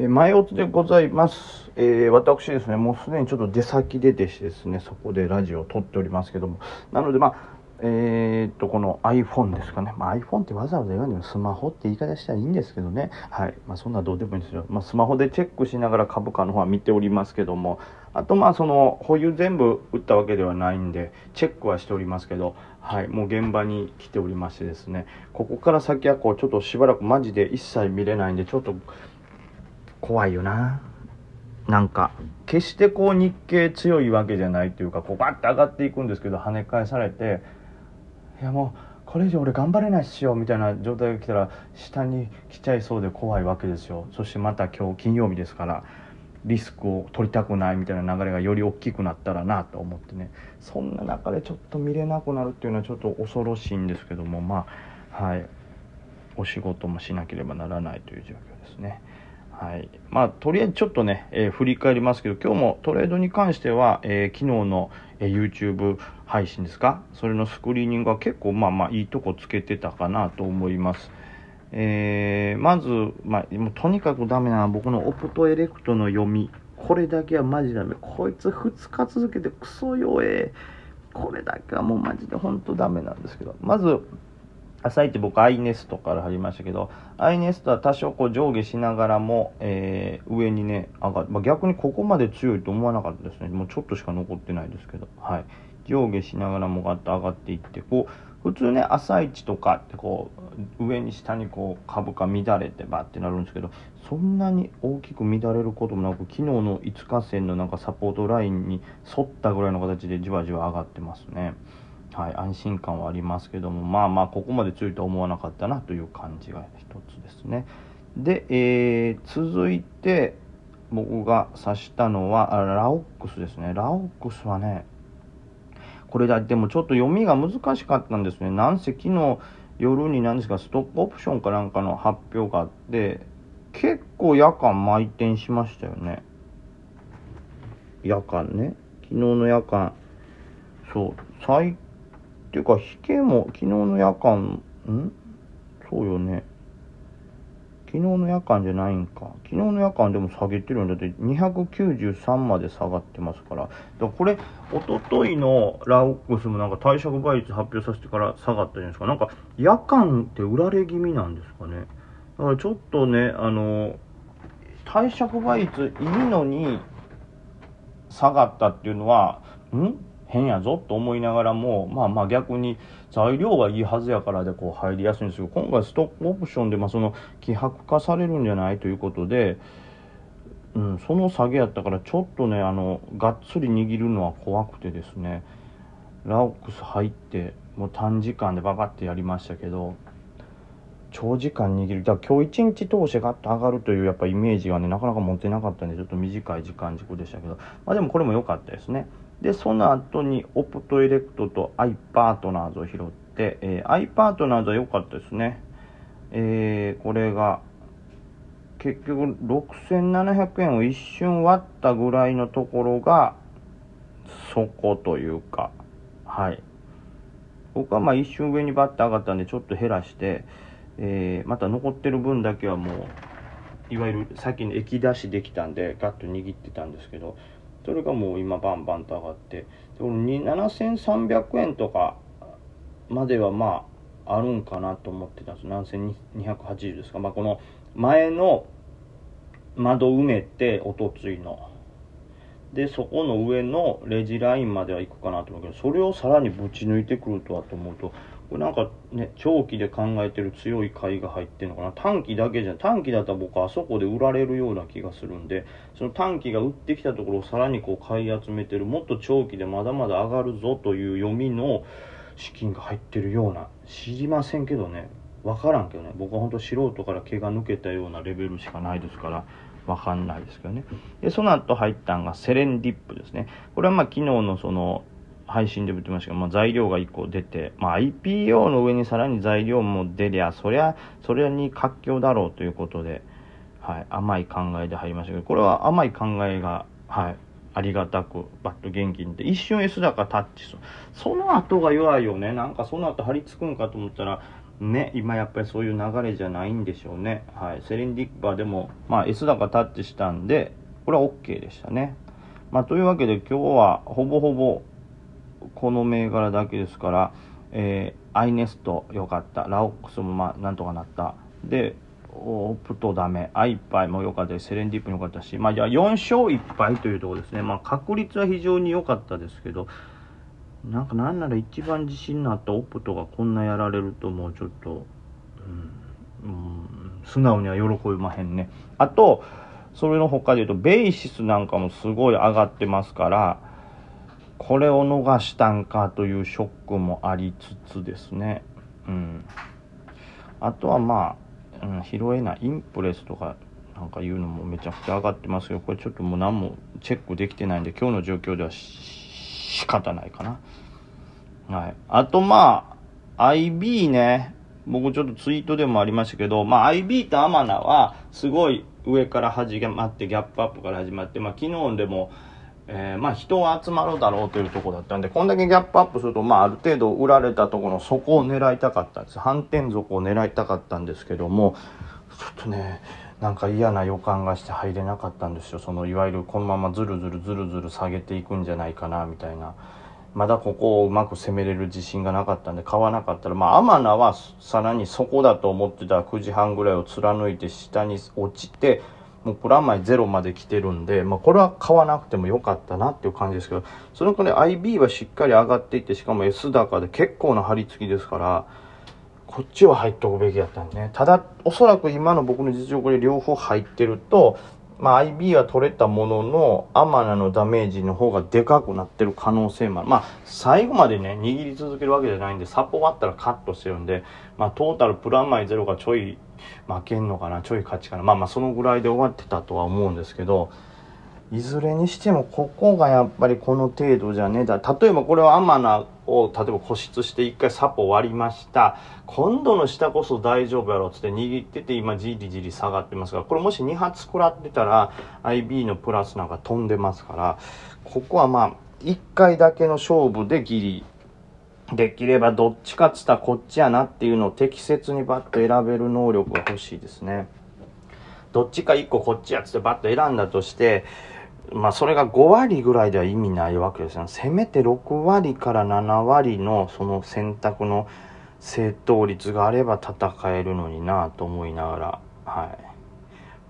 えー、前音でございます。えー、私ですね、もうすでにちょっと出先ででしてですね、そこでラジオを撮っておりますけども、なのでまあ、えー、っと、この iPhone ですかね。まあ、iPhone ってわざわざ言わないでスマホって言い方したらいいんですけどね。はい。まあ、そんなどうでもいいんですよ。まあ、スマホでチェックしながら株価の方は見ておりますけども、あと、まあ、その、保有全部打ったわけではないんで、チェックはしておりますけど、はい。もう現場に来ておりましてですね、ここから先はこう、ちょっとしばらくマジで一切見れないんで、ちょっと、怖いよな。なんか決してこう日経強いわけじゃないというかこうバッて上がっていくんですけど跳ね返されていやもうこれ以上俺頑張れないっしよみたいな状態が来たら下に来ちゃいそうで怖いわけですよ。そしてまた今日金曜日ですからリスクを取りたくないみたいな流れがより大きくなったらなと思ってね。そんな中でちょっと見れなくなるっていうのはちょっと恐ろしいんですけどもまあはい。お仕事もしなければならないという状況ですね。はい。まあ、とりあえずちょっとね、えー、振り返りますけど、今日もトレードに関しては、えー、昨日の、えー、YouTube 配信ですか？それのスクリーニングは結構、まあまあ、いいとこつけてたかなと思います。えー、まず、まあ、とにかくダメな僕のオプトエレクトの読み。これだけはマジダメ。こいつ2日続けてクソ弱え。これだけはもうマジで本当ダメなんですけど。まず、朝一僕アイネストから入りましたけど、アイネストは多少こう上下しながらも、えー、上にね、上がる。まあ、逆にここまで強いと思わなかったですね。もうちょっとしか残ってないですけど、はい。上下しながらもガッと上がっていって、こう、普通ね、朝一とかってこう、上に下にこう、株価乱れてバッてなるんですけど、そんなに大きく乱れることもなく、昨日の5日線のなんかサポートラインに沿ったぐらいの形でじわじわ上がってますね。はい、安心感はありますけどもまあまあここまで強いとは思わなかったなという感じが一つですね。で、えー、続いて僕が指したのはラオックスですね。ラオックスはねこれだでもちょっと読みが難しかったんですね。なんせ昨日夜に何ですかストップオプションかなんかの発表があって結構夜間満点しましたよね。夜間ね。昨日の夜間。そう。最っていうか、引けも昨日の夜間、ん？そうよね。昨日の夜間じゃないんか。昨日の夜間でも下げてるんだって、293まで下がってますから。だからこれ、おとといのラオックスもなんか貸借倍率発表させてから下がったじゃないですか。なんか、夜間って売られ気味なんですかね。だからちょっとね、あの、貸借倍率いいのに下がったっていうのは、ん？変やぞと思いながらも、まあまあ逆に材料はいいはずやからでこう入りやすいんですけど、今回ストップオプションでまあその希薄化されるんじゃないということで、うん、その下げやったからちょっとね、あの、がっつり握るのは怖くてですね、ラオックス入って、もう短時間でババってやりましたけど、長時間握る。だから今日一日通してガッと上がるというやっぱイメージがね、なかなか持ってなかったんで、ちょっと短い時間軸でしたけど、まあでもこれも良かったですね。で、その後にオプトエレクトと i パートナーズを拾って、えー、i パートナーズは良かったですね。えー、これが、結局6700円を一瞬割ったぐらいのところが、そこというか、はい。僕はまあ一瞬上にバッて上がったんでちょっと減らして、えー、また残ってる分だけはもう、いわゆる先に液出しできたんでガッと握ってたんですけど、それがもう今バンバンと上がってこの7300円とかまではまああるんかなと思ってたんです。7280ですか。まあこの前の窓埋めておとついの。でそこの上のレジラインまでは行くかなと思うけどそれをさらにぶち抜いてくるとはと思うとこれなんかね、長期で考えてる強い買いが入ってるのかな。短期だけじゃ、短期だったら僕はあそこで売られるような気がするんで、その短期が売ってきたところをさらにこう買い集めてる、もっと長期でまだまだ上がるぞという読みの資金が入ってるような、知りませんけどね、わからんけどね、僕は本当素人から毛が抜けたようなレベルしかないですから、わかんないですけどね。で、その後入ったんがセレンディップですね。これはまあ昨日のその、配信でも言ってましたけど、まあ、材料が1個出て、まあ、IPO の上にさらに材料も出りゃ、そりゃ、それに活況だろうということで、はい、甘い考えで入りましたけど、これは甘い考えが、はい、ありがたく、バッと元気にで、一瞬 S 高タッチその後が弱いよね。なんかその後張り付くんかと思ったら、ね、今やっぱりそういう流れじゃないんでしょうね。はい。セレンディッパーでも、まあ S 高タッチしたんで、これは OK でしたね。まあというわけで今日はほぼほぼこの銘柄だけですから、えー、アイネスト良かった。ラオックスもまあなんとかなった。で、オプトダメ。アイパイも良かったし、セレンディップも良かったし、まあじゃあ4勝1敗というところですね。まあ確率は非常に良かったですけど、なんかなんなら一番自信のあったオプトがこんなやられるともうちょっと、うん、うん、素直には喜びまへんね。あと、それの他で言うと、ベーシスなんかもすごい上がってますから、これを逃したんかというショックもありつつですね。うん。あとはまあ、うん、拾えないインプレスとかなんかいうのもめちゃくちゃ上がってますけど、これちょっともう何もチェックできてないんで、今日の状況では仕方ないかな。はい。あとまあ、IB ね、僕ちょっとツイートでもありましたけど、まあ IB とアマナはすごい上から始まってギャップアップから始まって、まあ昨日でも、えー、まあ人は集まるだろうというとこだったんで、こんだけギャップアップすると、まあある程度売られたところの底を狙いたかったんです。反転底を狙いたかったんですけども、ちょっとね、なんか嫌な予感がして入れなかったんですよそのいわゆるこのままずるずるずるずる下げていくんじゃないかなみたいなまだここをうまく攻めれる自信がなかったんで買わなかったらまあ天名はさらにそこだと思ってた9時半ぐらいを貫いて下に落ちてもうプラマイゼロまで来てるんで、まあ、これは買わなくてもよかったなっていう感じですけどそのくらい IB はしっかり上がっていってしかも S 高で結構な張り付きですからこっちは入っとくべきやったんでね。ただ、おそらく今の僕の実力で両方入ってると、まあ IB は取れたものの、アマナのダメージの方がでかくなってる可能性もある。まあ、最後までね、握り続けるわけじゃないんで、サポ終わったらカットしてるんで、まあトータルプラマイゼロがちょい負けんのかな、ちょい勝ちかな。まあまあそのぐらいで終わってたとは思うんですけど、いずれにしてもここがやっぱりこの程度じゃねえだ例えばこれはアマナを例えば固執して一回サポ割りました今度の下こそ大丈夫やろっつって握ってて今じりじり下がってますからこれもし2発食らってたら IB のプラスなんか飛んでますからここはまあ1回だけの勝負でギリできればどっちかっつったらこっちやなっていうのを適切にバッと選べる能力が欲しいですねどっちか1個こっちやっつってバッと選んだとしてまあそれが5割ぐらいでは意味ないわけですよ。せめて6割から7割のその選択の正答率があれば戦えるのになと思いながら、はい。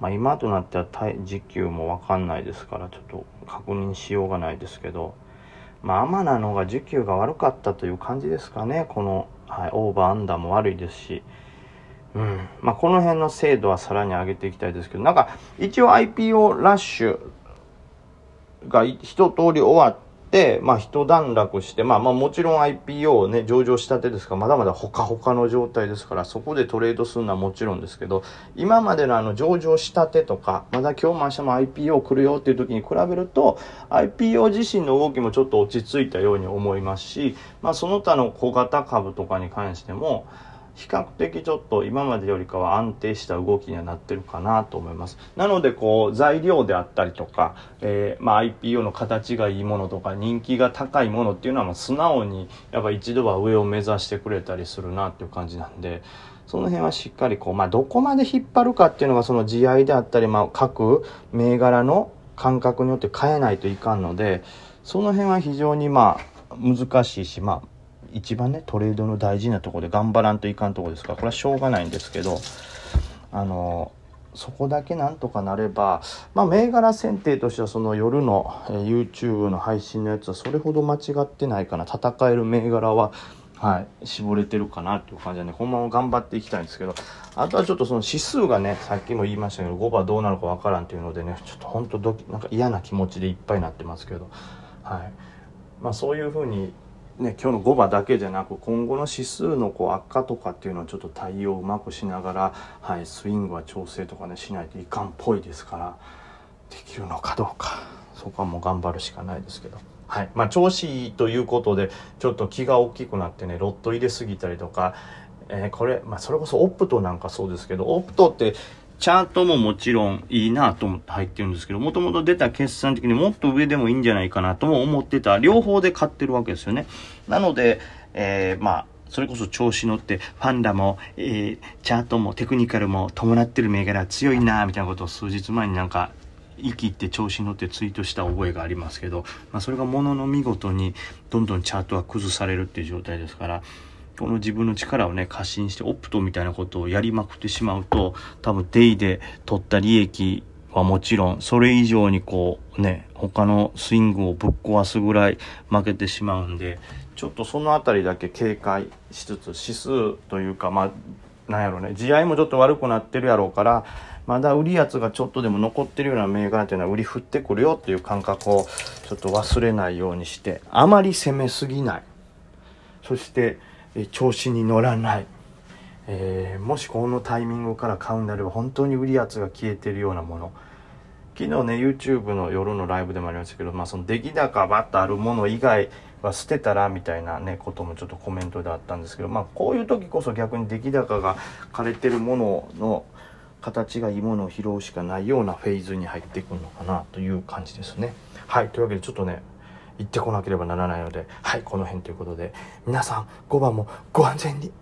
まあ今となっては時給もわかんないですから、ちょっと確認しようがないですけど、まあ天なのが需給が悪かったという感じですかね。この、はい、オーバーアンダーも悪いですし、うん。まあこの辺の精度はさらに上げていきたいですけど、なんか一応 IPO ラッシュ、が一通り終わって、まあ一段落して、まあまあもちろん IPO ね、上場したてですから、まだまだほかほかの状態ですから、そこでトレードするのはもちろんですけど、今までのあの上場したてとか、まだ今日も明日も IPO 来るよっていう時に比べると、IPO 自身の動きもちょっと落ち着いたように思いますし、まあその他の小型株とかに関しても、比較的ちょっと今までよりかは安定した動きにはなってるかなと思います。なのでこう材料であったりとか、えー、まあ IPO の形がいいものとか人気が高いものっていうのはま素直にやっぱ一度は上を目指してくれたりするなっていう感じなんで、その辺はしっかりこう、まあどこまで引っ張るかっていうのがその地合いであったり、まあ各銘柄の感覚によって変えないといかんので、その辺は非常にまあ難しいし、まあ一番ねトレードの大事なとこで頑張らんといかんとこですからこれはしょうがないんですけどあのそこだけなんとかなればまあ銘柄選定としてはその夜の、え YouTube の配信のやつはそれほど間違ってないかな戦える銘柄ははい、絞れてるかなっていう感じでね、このまま頑張っていきたいんですけど、あとはちょっとその指数がね、さっきも言いましたけど、5番どうなるかわからんっていうのでね、ちょっとほんとドキ、なんか嫌な気持ちでいっぱいになってますけど、はい。まあそういうふうにね、今日の5番だけじゃなく今後の指数のこう悪化とかっていうのをちょっと対応をうまくしながら、はい、スイングは調整とかねしないといかんっぽいですからできるのかどうかそこはもう頑張るしかないですけど。はいまあ、調子いいということでちょっと気が大きくなってねロット入れすぎたりとか、えー、これ、まあ、それこそオプトなんかそうですけどオプトってチャートももちろんいいなと思って入ってるんですけど、もともと出た決算的にもっと上でもいいんじゃないかなとも思ってた、両方で買ってるわけですよね。なので、えー、まあ、それこそ調子乗ってファンダも、えー、チャートもテクニカルも伴ってる銘柄強いなみたいなことを数日前になんか生きって調子乗ってツイートした覚えがありますけど、まあ、それがものの見事にどんどんチャートは崩されるっていう状態ですからこの自分の力をね過信してオプトみたいなことをやりまくってしまうと多分デイで取った利益はもちろんそれ以上にこうね他のスイングをぶっ壊すぐらい負けてしまうんでちょっとその辺りだけ警戒しつつ指数というかまあなんやろね地合いもちょっと悪くなってるやろうからまだ売り圧がちょっとでも残ってるような銘柄っていうのは売り振ってくるよっていう感覚をちょっと忘れないようにしてあまり攻めすぎない。そして調子に乗らない、えー、もしこのタイミングから買うんであれば本当に売り圧が消えてるようなもの昨日ね YouTube の夜のライブでもありましたけど、まあ、その出来高バッとあるもの以外は捨てたらみたいなねこともちょっとコメントであったんですけど、まあ、こういう時こそ逆に出来高が枯れてるものの形がいいものを拾うしかないようなフェーズに入っていくのかなという感じですね。はいというわけでちょっとね行ってこなければならないのではいこの辺ということで皆さん5番もご安全に。